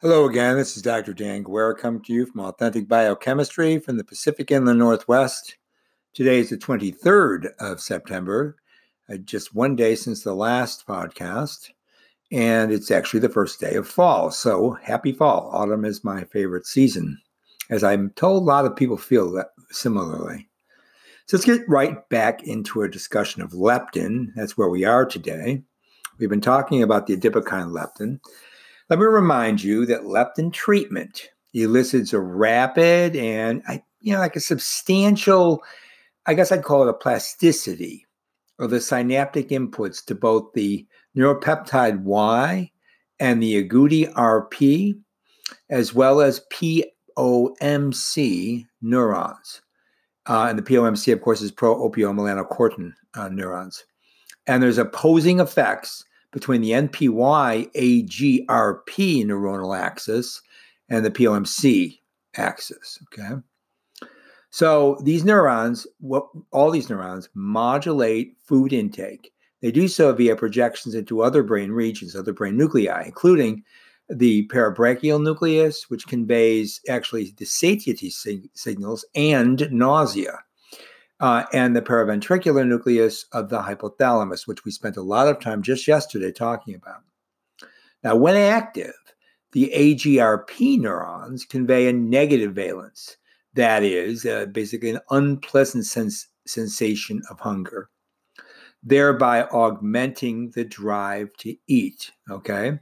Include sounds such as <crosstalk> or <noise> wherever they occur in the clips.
Hello again. This is Dr. Dan Guerra coming to you from Authentic Biochemistry from the Pacific Inland Northwest. Today is the 23rd of September, uh, just one day since the last podcast, and it's actually the first day of fall. So happy fall. Autumn is my favorite season, as I'm told a lot of people feel that similarly. So let's get right back into a discussion of leptin. That's where we are today. We've been talking about the adipokine leptin. Let me remind you that leptin treatment elicits a rapid and, I you know, like a substantial, I guess I'd call it a plasticity of the synaptic inputs to both the neuropeptide Y and the agouti RP, as well as POMC neurons. Uh, and the POMC, of course, is pro opiomelanocortin uh, neurons. And there's opposing effects between the NPY AGRP neuronal axis and the POMC axis. Okay. So these neurons, what all these neurons modulate food intake. They do so via projections into other brain regions, other brain nuclei, including the parabrachial nucleus, which conveys actually the satiety sig- signals and nausea uh, and the paraventricular nucleus of the hypothalamus, which we spent a lot of time just yesterday talking about. Now, when active, the AGRP neurons convey a negative valence, that is, uh, basically an unpleasant sens- sensation of hunger, thereby augmenting the drive to eat. Okay.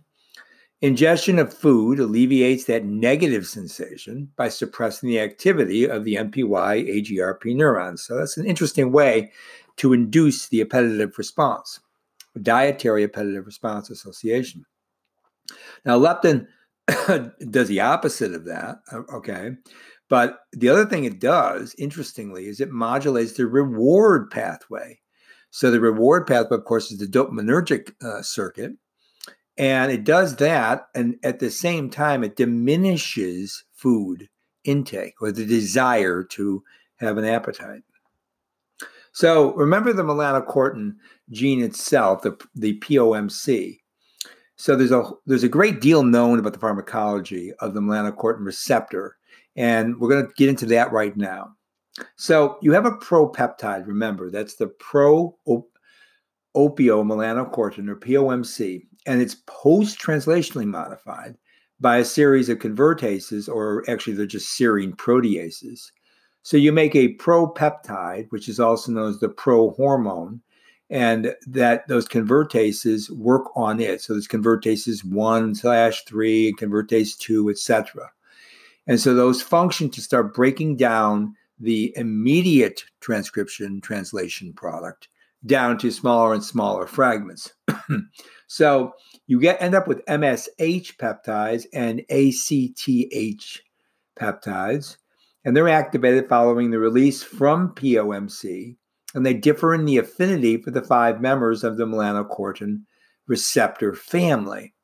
Ingestion of food alleviates that negative sensation by suppressing the activity of the NPY AGRP neurons. So that's an interesting way to induce the appetitive response, dietary appetitive response association. Now, leptin <coughs> does the opposite of that, okay? But the other thing it does, interestingly, is it modulates the reward pathway. So the reward pathway, of course, is the dopaminergic uh, circuit and it does that. And at the same time, it diminishes food intake or the desire to have an appetite. So remember the melanocortin gene itself, the, the POMC. So there's a there's a great deal known about the pharmacology of the melanocortin receptor, and we're going to get into that right now. So you have a propeptide. Remember, that's the pro opiomelanocortin or POMC, and it's post translationally modified by a series of convertases, or actually, they're just serine proteases. So you make a propeptide, which is also known as the prohormone, and that those convertases work on it. So there's convertases one slash three, and convertase two, etc. And so those function to start breaking down the immediate transcription translation product down to smaller and smaller fragments. <clears throat> so you get end up with MSH peptides and ACTH peptides, and they're activated following the release from POMC, and they differ in the affinity for the five members of the melanocortin receptor family.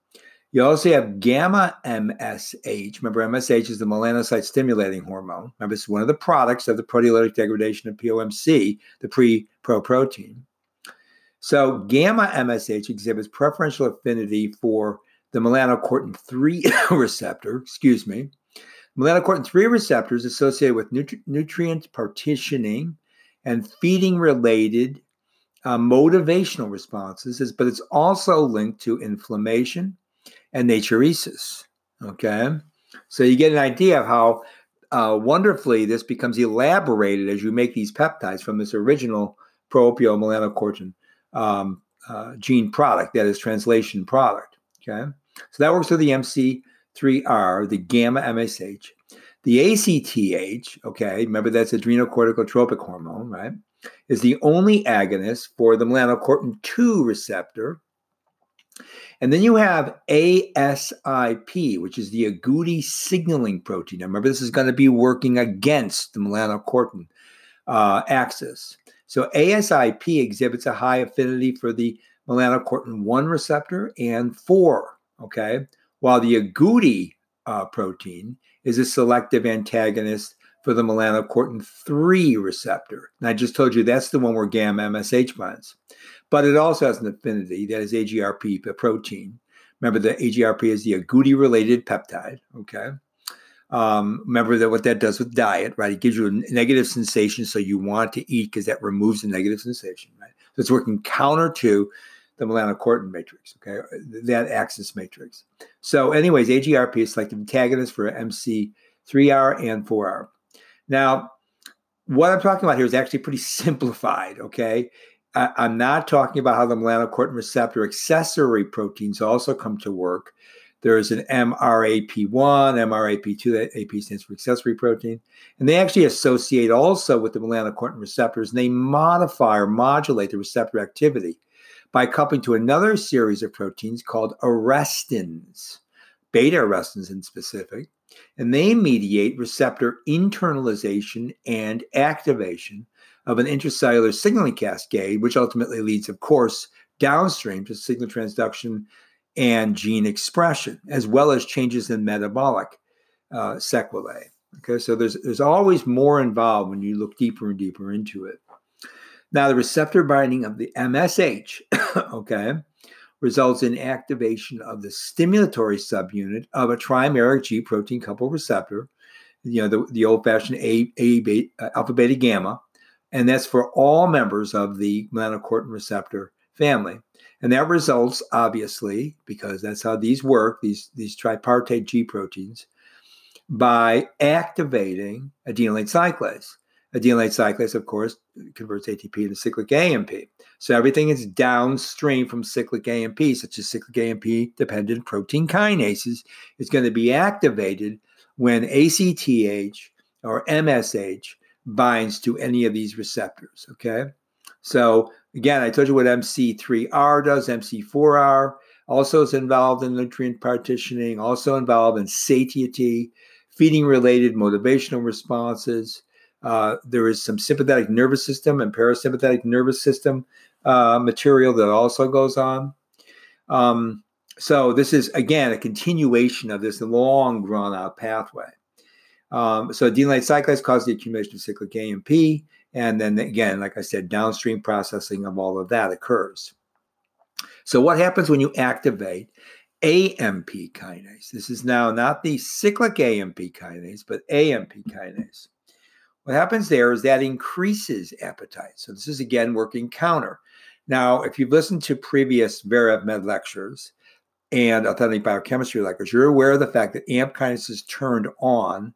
You also have gamma MSH. Remember, MSH is the melanocyte stimulating hormone. Remember, it's one of the products of the proteolytic degradation of POMC, the pre pro protein. So, gamma MSH exhibits preferential affinity for the melanocortin 3 <coughs> receptor, excuse me. Melanocortin 3 receptors associated with nutri- nutrient partitioning and feeding related uh, motivational responses, but it's also linked to inflammation and natriuresis. Okay. So you get an idea of how uh, wonderfully this becomes elaborated as you make these peptides from this original propio melanocortin um, uh, gene product, that is translation product. Okay, so that works with the MC3R, the gamma MSH. The ACTH, okay, remember that's adrenocorticotropic hormone, right? Is the only agonist for the melanocortin 2 receptor. And then you have ASIP, which is the agouti signaling protein. Now, remember, this is going to be working against the melanocortin uh, axis. So ASIP exhibits a high affinity for the melanocortin 1 receptor and 4, okay? While the agouti uh, protein is a selective antagonist for the melanocortin 3 receptor. And I just told you that's the one where gamma MSH binds. But it also has an affinity, that is AGRP, a protein, Remember, the AGRP is the agouti related peptide. Okay. Um, remember that what that does with diet, right? It gives you a negative sensation, so you want to eat because that removes the negative sensation, right? So it's working counter to the melanocortin matrix, okay, that axis matrix. So, anyways, AGRP is selective antagonist for MC3R and 4R. Now, what I'm talking about here is actually pretty <laughs> simplified, okay? I, am not talking about how the melanocortin receptor accessory proteins also come to work. There's an MRAP1, MRAP2, that AP stands for accessory protein. And they actually associate also with the melanocortin receptors, and they modify or modulate the receptor activity by coupling to another series of proteins called arrestins, beta arrestins in specific. And they mediate receptor internalization and activation of an intracellular signaling cascade, which ultimately leads, of course, downstream to signal transduction and gene expression, as well as changes in metabolic uh, sequelae. Okay, so there's there's always more involved when you look deeper and deeper into it. Now, the receptor binding of the MSH, <coughs> okay, results in activation of the stimulatory subunit of a trimeric G protein coupled receptor, you know, the, the old fashioned A, A beta, uh, alpha beta gamma, and that's for all members of the melanocortin receptor family. And that results, obviously, because that's how these work, these, these tripartite G proteins, by activating adenylate cyclase. Adenylate cyclase, of course, converts ATP into cyclic AMP. So everything is downstream from cyclic AMP, such as cyclic AMP dependent protein kinases, is going to be activated when ACTH or MSH binds to any of these receptors. Okay. So Again, I told you what MC3R does. MC4R also is involved in nutrient partitioning, also involved in satiety, feeding related motivational responses. Uh, there is some sympathetic nervous system and parasympathetic nervous system uh, material that also goes on. Um, so this is again a continuation of this long drawn out pathway. Um, so adenylate cyclase causes the accumulation of cyclic AMP. And then again, like I said, downstream processing of all of that occurs. So, what happens when you activate AMP kinase? This is now not the cyclic AMP kinase, but AMP kinase. What happens there is that increases appetite. So, this is again working counter. Now, if you've listened to previous Verev Med lectures and authentic biochemistry lectures, you're aware of the fact that AMP kinase is turned on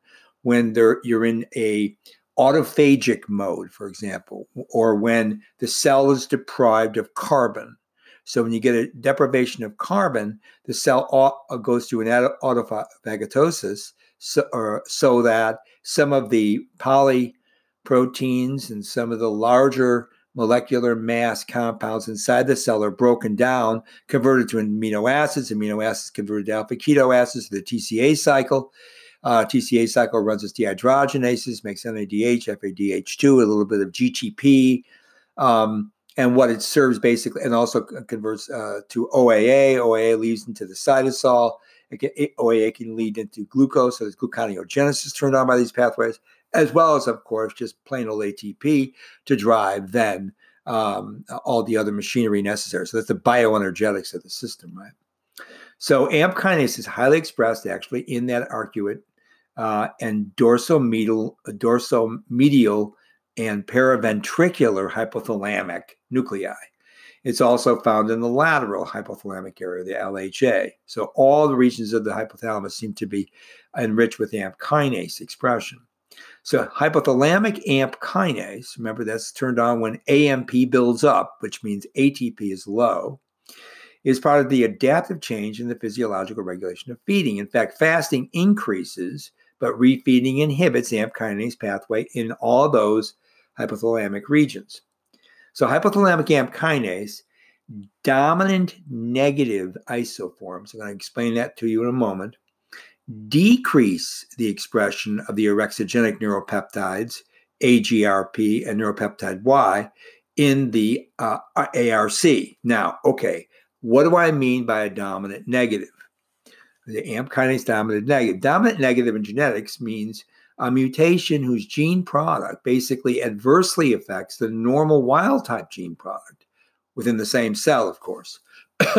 when you're in a autophagic mode, for example, or when the cell is deprived of carbon. So when you get a deprivation of carbon, the cell uh, goes through an autophagocytosis so, or, so that some of the polyproteins and some of the larger molecular mass compounds inside the cell are broken down, converted to amino acids, amino acids converted to alpha keto acids, the TCA cycle. Uh, TCA cycle runs its dehydrogenases, makes NADH, FADH2, a little bit of GTP. Um, and what it serves basically, and also converts uh, to OAA. OAA leads into the cytosol. It can, it, OAA can lead into glucose, so there's gluconeogenesis turned on by these pathways, as well as, of course, just plain old ATP to drive then um, all the other machinery necessary. So that's the bioenergetics of the system, right? So AMP kinase is highly expressed actually in that arcuate uh, and dorsomedial, dorsomedial and paraventricular hypothalamic nuclei. It's also found in the lateral hypothalamic area, the LHA. So all the regions of the hypothalamus seem to be enriched with AMP kinase expression. So hypothalamic AMP kinase, remember that's turned on when AMP builds up, which means ATP is low, is part of the adaptive change in the physiological regulation of feeding. In fact, fasting increases but refeeding inhibits the AMP kinase pathway in all those hypothalamic regions. So, hypothalamic AMP kinase, dominant negative isoforms, I'm going to explain that to you in a moment, decrease the expression of the orexigenic neuropeptides, AGRP and neuropeptide Y, in the uh, ARC. Now, okay, what do I mean by a dominant negative? The AMP kinase dominant negative. Dominant negative in genetics means a mutation whose gene product basically adversely affects the normal wild type gene product within the same cell, of course. <clears throat>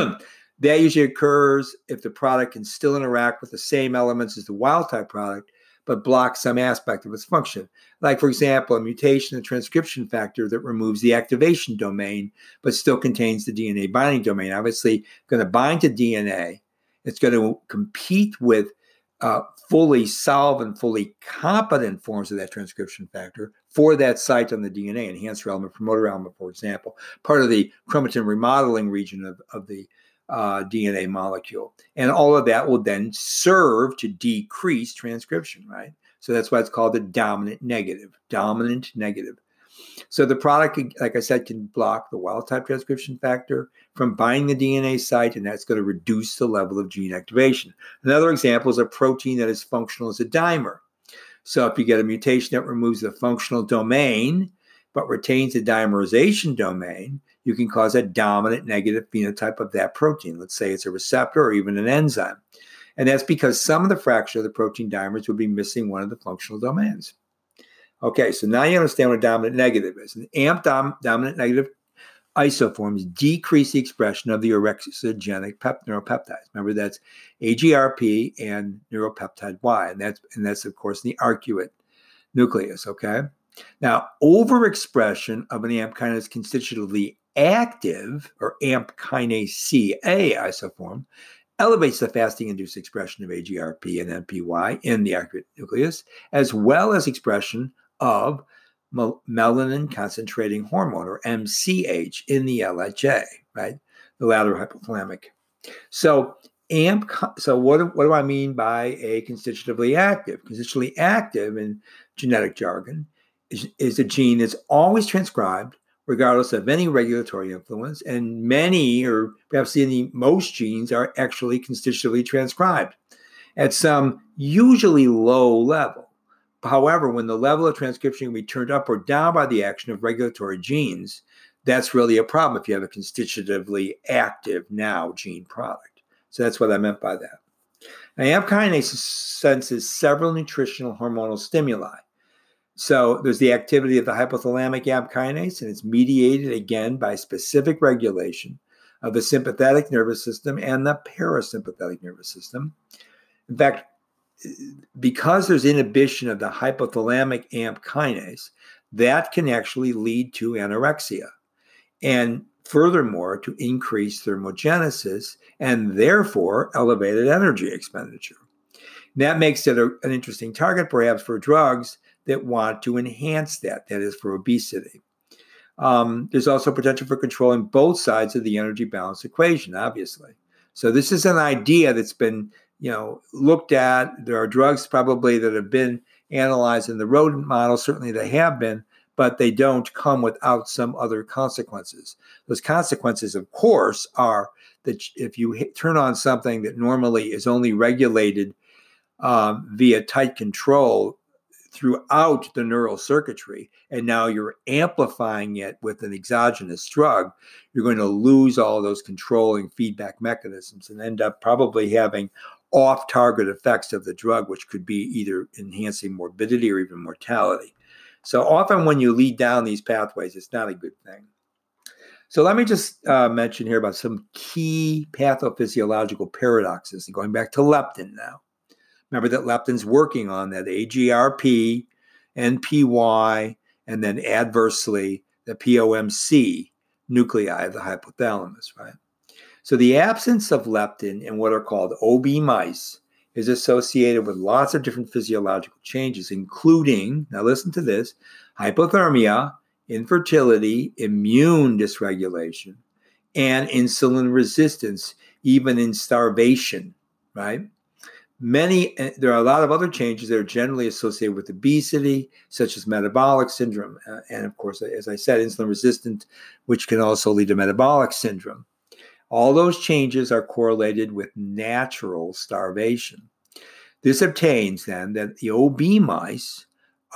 That usually occurs if the product can still interact with the same elements as the wild type product, but blocks some aspect of its function. Like, for example, a mutation in the transcription factor that removes the activation domain, but still contains the DNA binding domain. Obviously, going to bind to DNA. It's going to compete with uh, fully solvent, fully competent forms of that transcription factor for that site on the DNA, enhancer element, promoter element, for example, part of the chromatin remodeling region of, of the uh, DNA molecule. And all of that will then serve to decrease transcription, right? So that's why it's called the dominant negative, dominant negative. So the product, like I said, can block the wild type transcription factor from binding the DNA site, and that's going to reduce the level of gene activation. Another example is a protein that is functional as a dimer. So if you get a mutation that removes the functional domain but retains the dimerization domain, you can cause a dominant negative phenotype of that protein. Let's say it's a receptor or even an enzyme. And that's because some of the fraction of the protein dimers would be missing one of the functional domains. Okay, so now you understand what a dominant negative is. An AMP dom- dominant negative isoforms decrease the expression of the orexigenic pep- neuropeptides. Remember, that's AGRP and neuropeptide Y, and that's and that's of course the arcuate nucleus. Okay, now overexpression of an AMP kinase constitutively active or AMP kinase CA isoform elevates the fasting induced expression of AGRP and NPY in the arcuate nucleus, as well as expression of melanin concentrating hormone or MCH in the LHA, right? The lateral hypothalamic. So AMP, so what, what do I mean by a constitutively active? Constitutively active in genetic jargon is, is a gene that's always transcribed regardless of any regulatory influence, and many or perhaps the most genes are actually constitutively transcribed at some usually low level. However, when the level of transcription can be turned up or down by the action of regulatory genes, that's really a problem if you have a constitutively active now gene product. So that's what I meant by that. Now, AMP kinase senses several nutritional hormonal stimuli. So there's the activity of the hypothalamic AMP kinase, and it's mediated again by specific regulation of the sympathetic nervous system and the parasympathetic nervous system. In fact, because there's inhibition of the hypothalamic AMP kinase, that can actually lead to anorexia. And furthermore, to increase thermogenesis and therefore elevated energy expenditure. that makes it a, an interesting target, perhaps, for drugs that want to enhance that, that is, for obesity. Um, there's also potential for controlling both sides of the energy balance equation, obviously. So, this is an idea that's been you know looked at. There are drugs probably that have been analyzed in the rodent model. Certainly, they have been, but they don't come without some other consequences. Those consequences, of course, are that if you hit, turn on something that normally is only regulated um, via tight control throughout the neural circuitry, and now you're amplifying it with an exogenous drug, you're going to lose all those controlling feedback mechanisms and end up probably having off target effects of the drug, which could be either enhancing morbidity or even mortality. So often, when you lead down these pathways, it's not a good thing. So let me just uh, mention here about some key pathophysiological paradoxes. And Going back to leptin now. Remember that leptin's working on that AGRP, NPY, and then adversely the POMC nuclei of the hypothalamus, right? So the absence of leptin in what are called OB mice is associated with lots of different physiological changes, including, now listen to this, hypothermia, infertility, immune dysregulation, and insulin resistance, even in starvation, right? Many, eh, there are a lot of other changes that are generally associated with obesity, such as metabolic syndrome. Uh, and of course, as I said, insulin resistant, which can also lead to metabolic syndrome. All those changes are correlated with natural starvation. This obtains then that the OB mice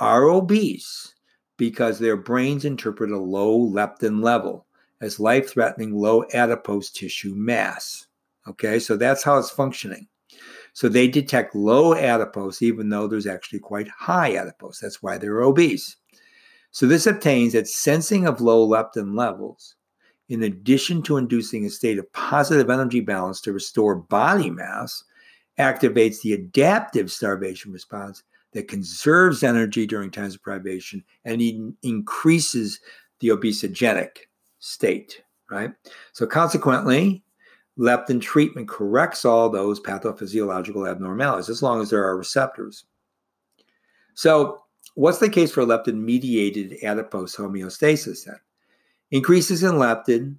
are obese because their brains interpret a low leptin level as life threatening low adipose tissue mass. Okay, so that's how it's functioning. So they detect low adipose even though there's actually quite high adipose. That's why they're obese. So this obtains that sensing of low leptin levels in addition to inducing a state of positive energy balance to restore body mass, activates the adaptive starvation response that conserves energy during times of privation and increases the obesogenic state, right? So, consequently, leptin treatment corrects all those pathophysiological abnormalities as long as there are receptors. So, what's the case for leptin mediated adipose homeostasis then? Increases in leptin,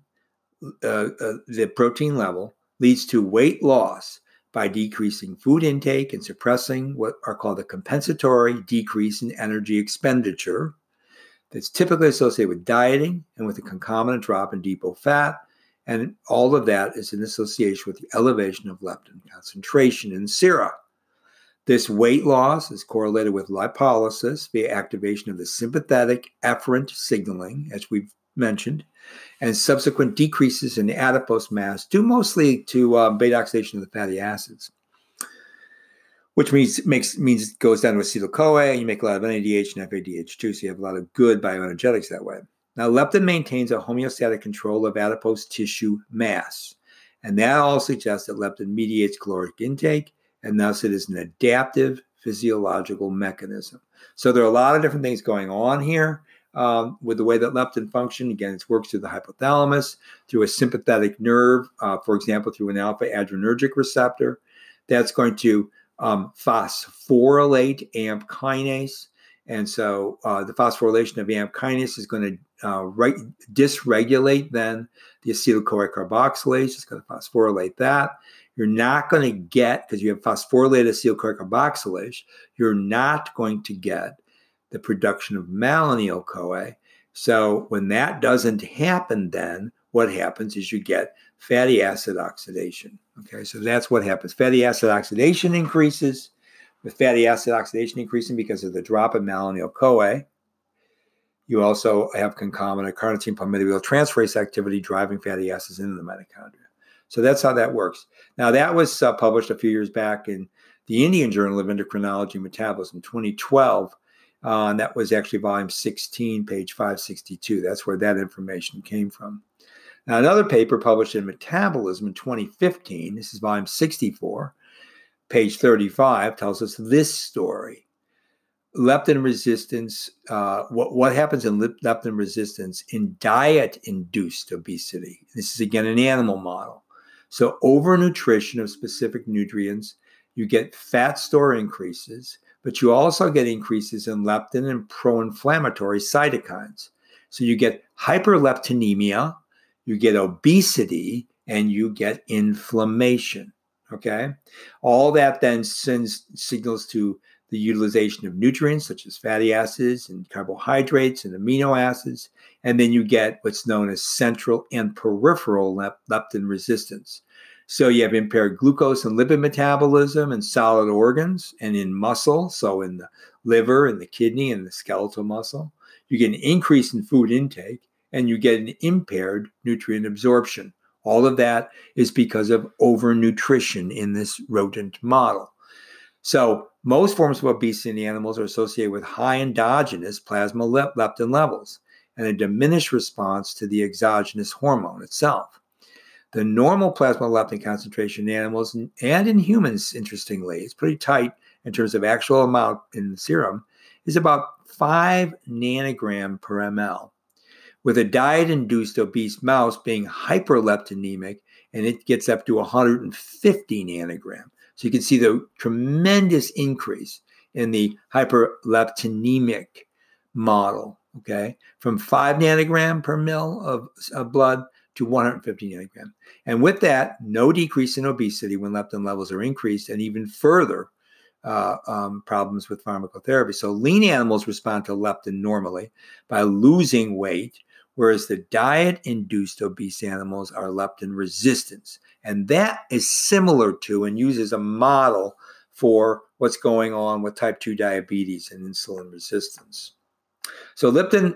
uh, uh, the protein level, leads to weight loss by decreasing food intake and suppressing what are called a compensatory decrease in energy expenditure that's typically associated with dieting and with a concomitant drop in depot fat. And all of that is in association with the elevation of leptin concentration in sera. This weight loss is correlated with lipolysis via activation of the sympathetic efferent signaling, as we've mentioned, and subsequent decreases in adipose mass due mostly to um, beta oxidation of the fatty acids, which means makes means it goes down to acetyl CoA, and you make a lot of NADH and FADH2, so you have a lot of good bioenergetics that way. Now, leptin maintains a homeostatic control of adipose tissue mass, and that all suggests that leptin mediates caloric intake, and thus it is an adaptive physiological mechanism. So there are a lot of different things going on here um, with the way that leptin function. Again, it works through the hypothalamus, through a sympathetic nerve, uh, for example, through an alpha adrenergic receptor. That's going to um, phosphorylate AMP kinase. And so uh, the phosphorylation of AMP kinase is going to uh, right, dysregulate then the acetyl CoA carboxylase. It's going to phosphorylate that. You're not going to get, because you have phosphorylated acetyl CoA carboxylase, you're not going to get the production of malonyl CoA. So when that doesn't happen, then what happens is you get fatty acid oxidation. Okay, so that's what happens. Fatty acid oxidation increases. With fatty acid oxidation increasing because of the drop in malonyl CoA, you also have concomitant carnitine palmitoyl transferase activity driving fatty acids into the mitochondria. So that's how that works. Now, that was uh, published a few years back in the Indian Journal of Endocrinology and Metabolism, 2012. Uh, and that was actually volume 16, page 562. That's where that information came from. Now, another paper published in Metabolism in 2015, this is volume 64, page 35, tells us this story. Leptin resistance, uh, what, what happens in leptin resistance in diet induced obesity? This is again an animal model. So, overnutrition of specific nutrients, you get fat store increases but you also get increases in leptin and pro inflammatory cytokines. So you get hyperleptinemia, you get obesity, and you get inflammation. Okay. All that then sends signals to the utilization of nutrients such as fatty acids and carbohydrates and amino acids. And then you get what's known as central and peripheral leptin resistance. So you have impaired glucose and lipid metabolism in solid organs and in muscle, so in the liver and the kidney and the skeletal muscle. You get an increase in food intake and you get an impaired nutrient absorption. All of that is because of overnutrition in this rodent model. So, most forms of obesity in animals are associated with high endogenous plasma leptin levels and a diminished response to the exogenous hormone itself. The normal plasma leptin concentration in animals and in humans, interestingly, it's pretty tight in terms of actual amount in the serum, is about 5 nanogram per ml. With a diet induced obese mouse being hyperleptinemic, and it gets up to 150 nanogram. So you can see the tremendous increase in the hyperleptinemic model, okay, from 5 nanogram per mil of, of blood to 150 nanogram. And with that, no decrease in obesity when leptin levels are increased, and even further uh, um, problems with pharmacotherapy. So, lean animals respond to leptin normally by losing weight, whereas the diet induced obese animals are leptin resistance. And that is similar to and uses a model for what's going on with type 2 diabetes and insulin resistance. So, leptin,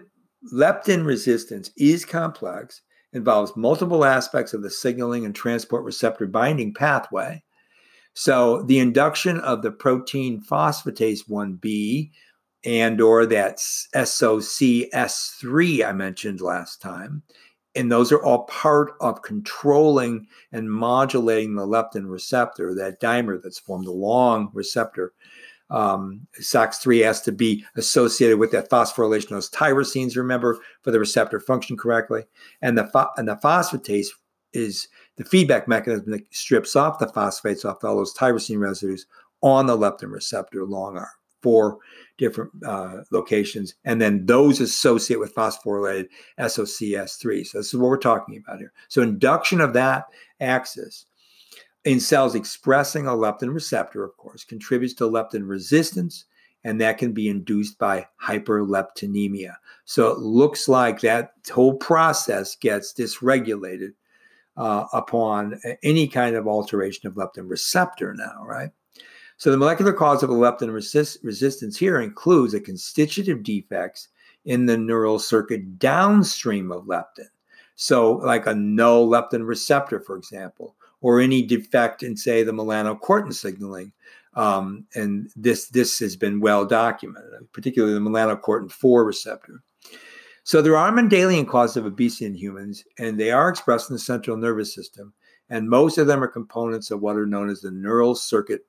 leptin resistance is complex involves multiple aspects of the signaling and transport receptor binding pathway. So the induction of the protein phosphatase 1b and or that SOCS3 I mentioned last time and those are all part of controlling and modulating the leptin receptor, that dimer that's formed, the long receptor. Um, SOCS3 has to be associated with that phosphorylation of those tyrosines, remember, for the receptor function correctly. And the, and the phosphatase is the feedback mechanism that strips off the phosphates off all those tyrosine residues on the leptin receptor long arm four different uh, locations, and then those associate with phosphorylated SOCS3. So this is what we're talking about here. So induction of that axis in cells expressing a leptin receptor, of course, contributes to leptin resistance, and that can be induced by hyperleptinemia. So it looks like that whole process gets dysregulated uh, upon any kind of alteration of leptin receptor now, right? So the molecular cause of leptin resist- resistance here includes a constitutive defects in the neural circuit downstream of leptin. So, like a null leptin receptor, for example, or any defect in, say, the melanocortin signaling. Um, and this this has been well documented, particularly the melanocortin 4 receptor. So there are Mendelian causes of obesity in humans, and they are expressed in the central nervous system. And most of them are components of what are known as the neural circuit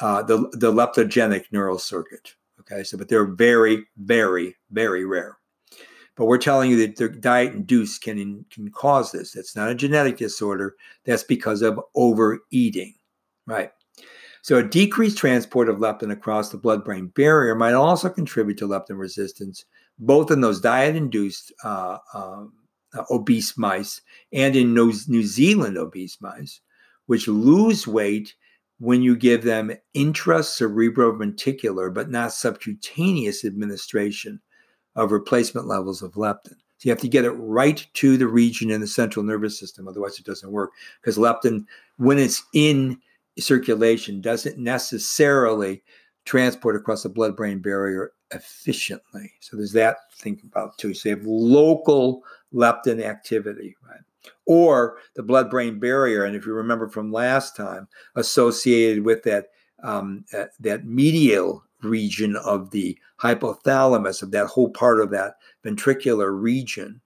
uh, the the leptogenic neural circuit. Okay, so but they're very, very, very rare. But we're telling you that the diet induced can can cause this. That's not a genetic disorder. That's because of overeating, right? So a decreased transport of leptin across the blood-brain barrier might also contribute to leptin resistance, both in those diet-induced uh, uh, obese mice and in New Zealand obese mice, which lose weight when you give them intracerebroventricular but not subcutaneous administration of replacement levels of leptin. So you have to get it right to the region in the central nervous system, otherwise it doesn't work. Because leptin, when it's in circulation, doesn't necessarily transport across the blood-brain barrier efficiently. So there's that to think about too. So you have local leptin activity, right? or the blood brain barrier. And if you remember from last time, associated with that, um, uh, that medial region of the hypothalamus, of that whole part of that ventricular region,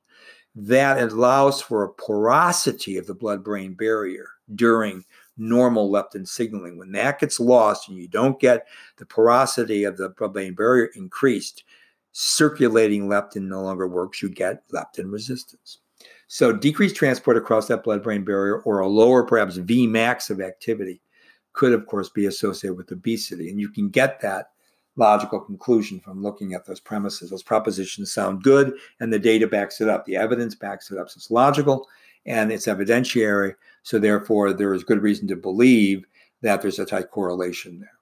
that allows for a porosity of the blood brain barrier during normal leptin signaling. When that gets lost and you don't get the porosity of the blood brain barrier increased, circulating leptin no longer works, you get leptin resistance. So decreased transport across that blood-brain barrier or a lower, perhaps Vmax of activity could, of course, be associated with obesity. And you can get that logical conclusion from looking at those premises. Those propositions sound good, and the data backs it up. The evidence backs it up. So it's logical and it's evidentiary. So therefore, there is good reason to believe that there's a tight correlation there.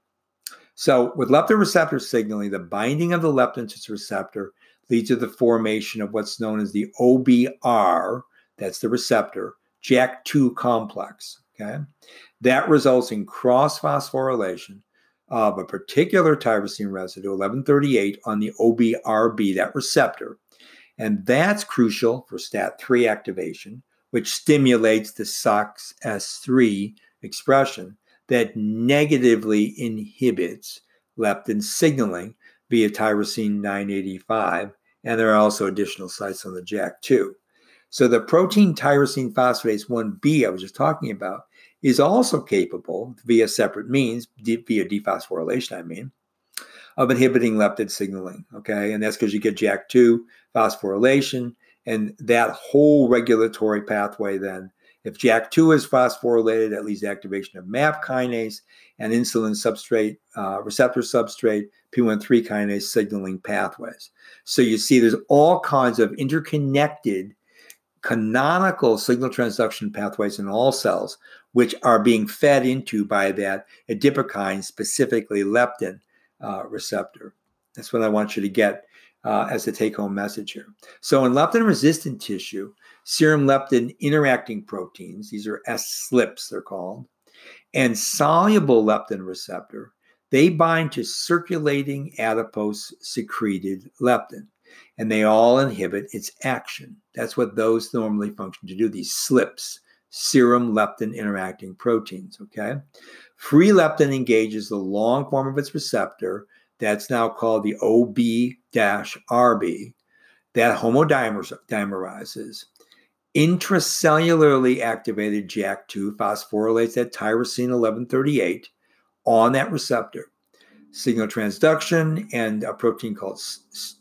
So with leptin receptor signaling, the binding of the leptin to its receptor leads to the formation of what's known as the OBR, that's the receptor, JAK2 complex. Okay. That results in cross phosphorylation of a particular tyrosine residue, 1138, on the OBRB, that receptor. And that's crucial for STAT3 activation, which stimulates the SOX S3 expression that negatively inhibits leptin signaling via tyrosine 985 and there are also additional sites on the JAK2. So the protein tyrosine phosphatase 1B I was just talking about is also capable via separate means, via dephosphorylation, I mean, of inhibiting leptin signaling. Okay, and that's because you get JAK2 phosphorylation, and that whole regulatory pathway then. If JAK2 is phosphorylated, that leads to activation of MAP kinase and insulin substrate, uh, receptor substrate, PI3 kinase signaling pathways. So you see, there's all kinds of interconnected canonical signal transduction pathways in all cells, which are being fed into by that adipokine, specifically leptin uh, receptor. That's what I want you to get uh, as a take home message here. So, in leptin resistant tissue, serum leptin interacting proteins, these are S SLPs, they're called, and soluble leptin receptor they bind to circulating adipose secreted leptin, and they all inhibit its action. That's what those normally function to do, these SLPs, serum leptin interacting proteins. Okay. Free leptin engages the long form of its receptor, that's now called the OB RB, that homodimerizes. intracellularly activated JAK2 phosphorylates that tyrosine 1138 on that receptor. Signal transduction and a protein called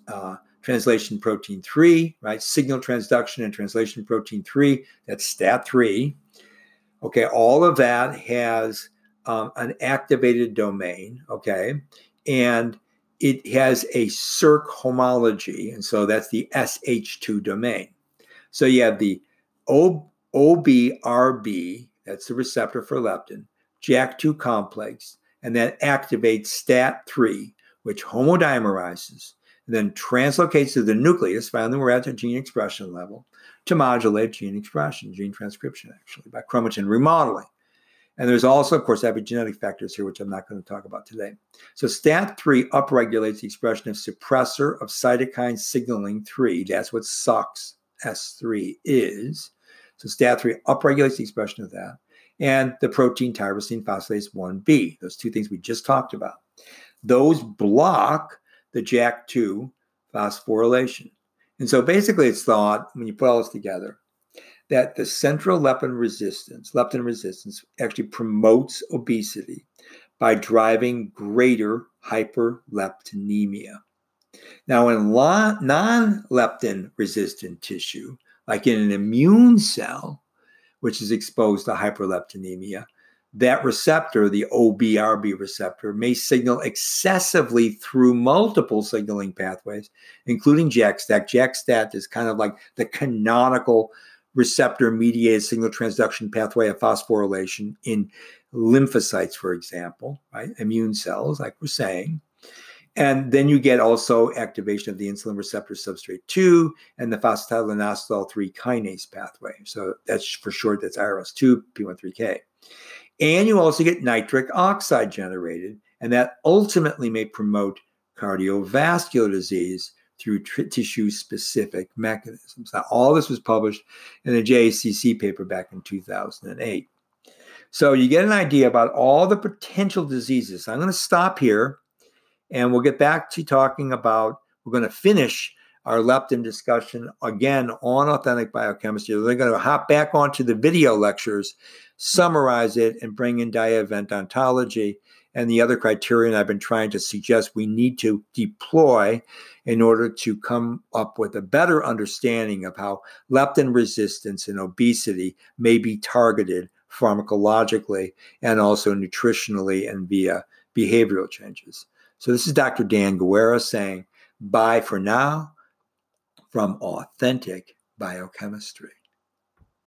uh, translation protein 3, right? Signal transduction and translation protein 3, that's STAT3. Okay, all of that has um, an activated domain, okay? And it has a Src homology, and so that's the SH2 domain. So you have the OBRB, that's the receptor for leptin, JAK2 complex, and that activates STAT3, which homodimerizes then translocates to the nucleus, finally we're at the gene expression level, to modulate gene expression, gene transcription, actually, by chromatin remodeling. And there's also, of course, epigenetic factors here, which I'm not going to talk about today. So STAT3 upregulates the expression of suppressor of cytokine signaling 3. That's what SOX S3 is. So STAT3 upregulates the expression of that. And the protein tyrosine phosphatase 1B, those two things we just talked about. Those block the JAK2 phosphorylation. And so basically, it's thought when you put all this together that the central leptin resistance, leptin resistance, actually promotes obesity by driving greater hyperleptinemia. Now, in non leptin resistant tissue, like in an immune cell, which is exposed to hyperleptinemia, that receptor, the OBRB receptor, may signal excessively through multiple signaling pathways, including JAK-STAT. JAK-STAT is kind of like the canonical receptor mediated signal transduction pathway of phosphorylation in lymphocytes, for example, right? Immune cells, like we're saying. And then you get also activation of the insulin receptor substrate 2 and the phosphatidylinositol 3 kinase pathway. So that's for short, that's IRS2, PI3K. And you also get nitric oxide generated, and that ultimately may promote cardiovascular disease through tr- tissue specific mechanisms. Now, all this was published in a JACC paper back in 2008. So you get an idea about all the potential diseases. I'm going to stop here and we'll get back to talking about, we're going to finish our leptin discussion again on authentic biochemistry. They're going to hop back onto the video lectures, summarize it, and bring in dia-event ontology and the other criterion I've been trying to suggest we need to deploy in order to come up with a better understanding of how leptin resistance and obesity may be targeted pharmacologically and also nutritionally and via behavioral changes. So, this is Dr. Dan Guerra saying bye for now from authentic biochemistry.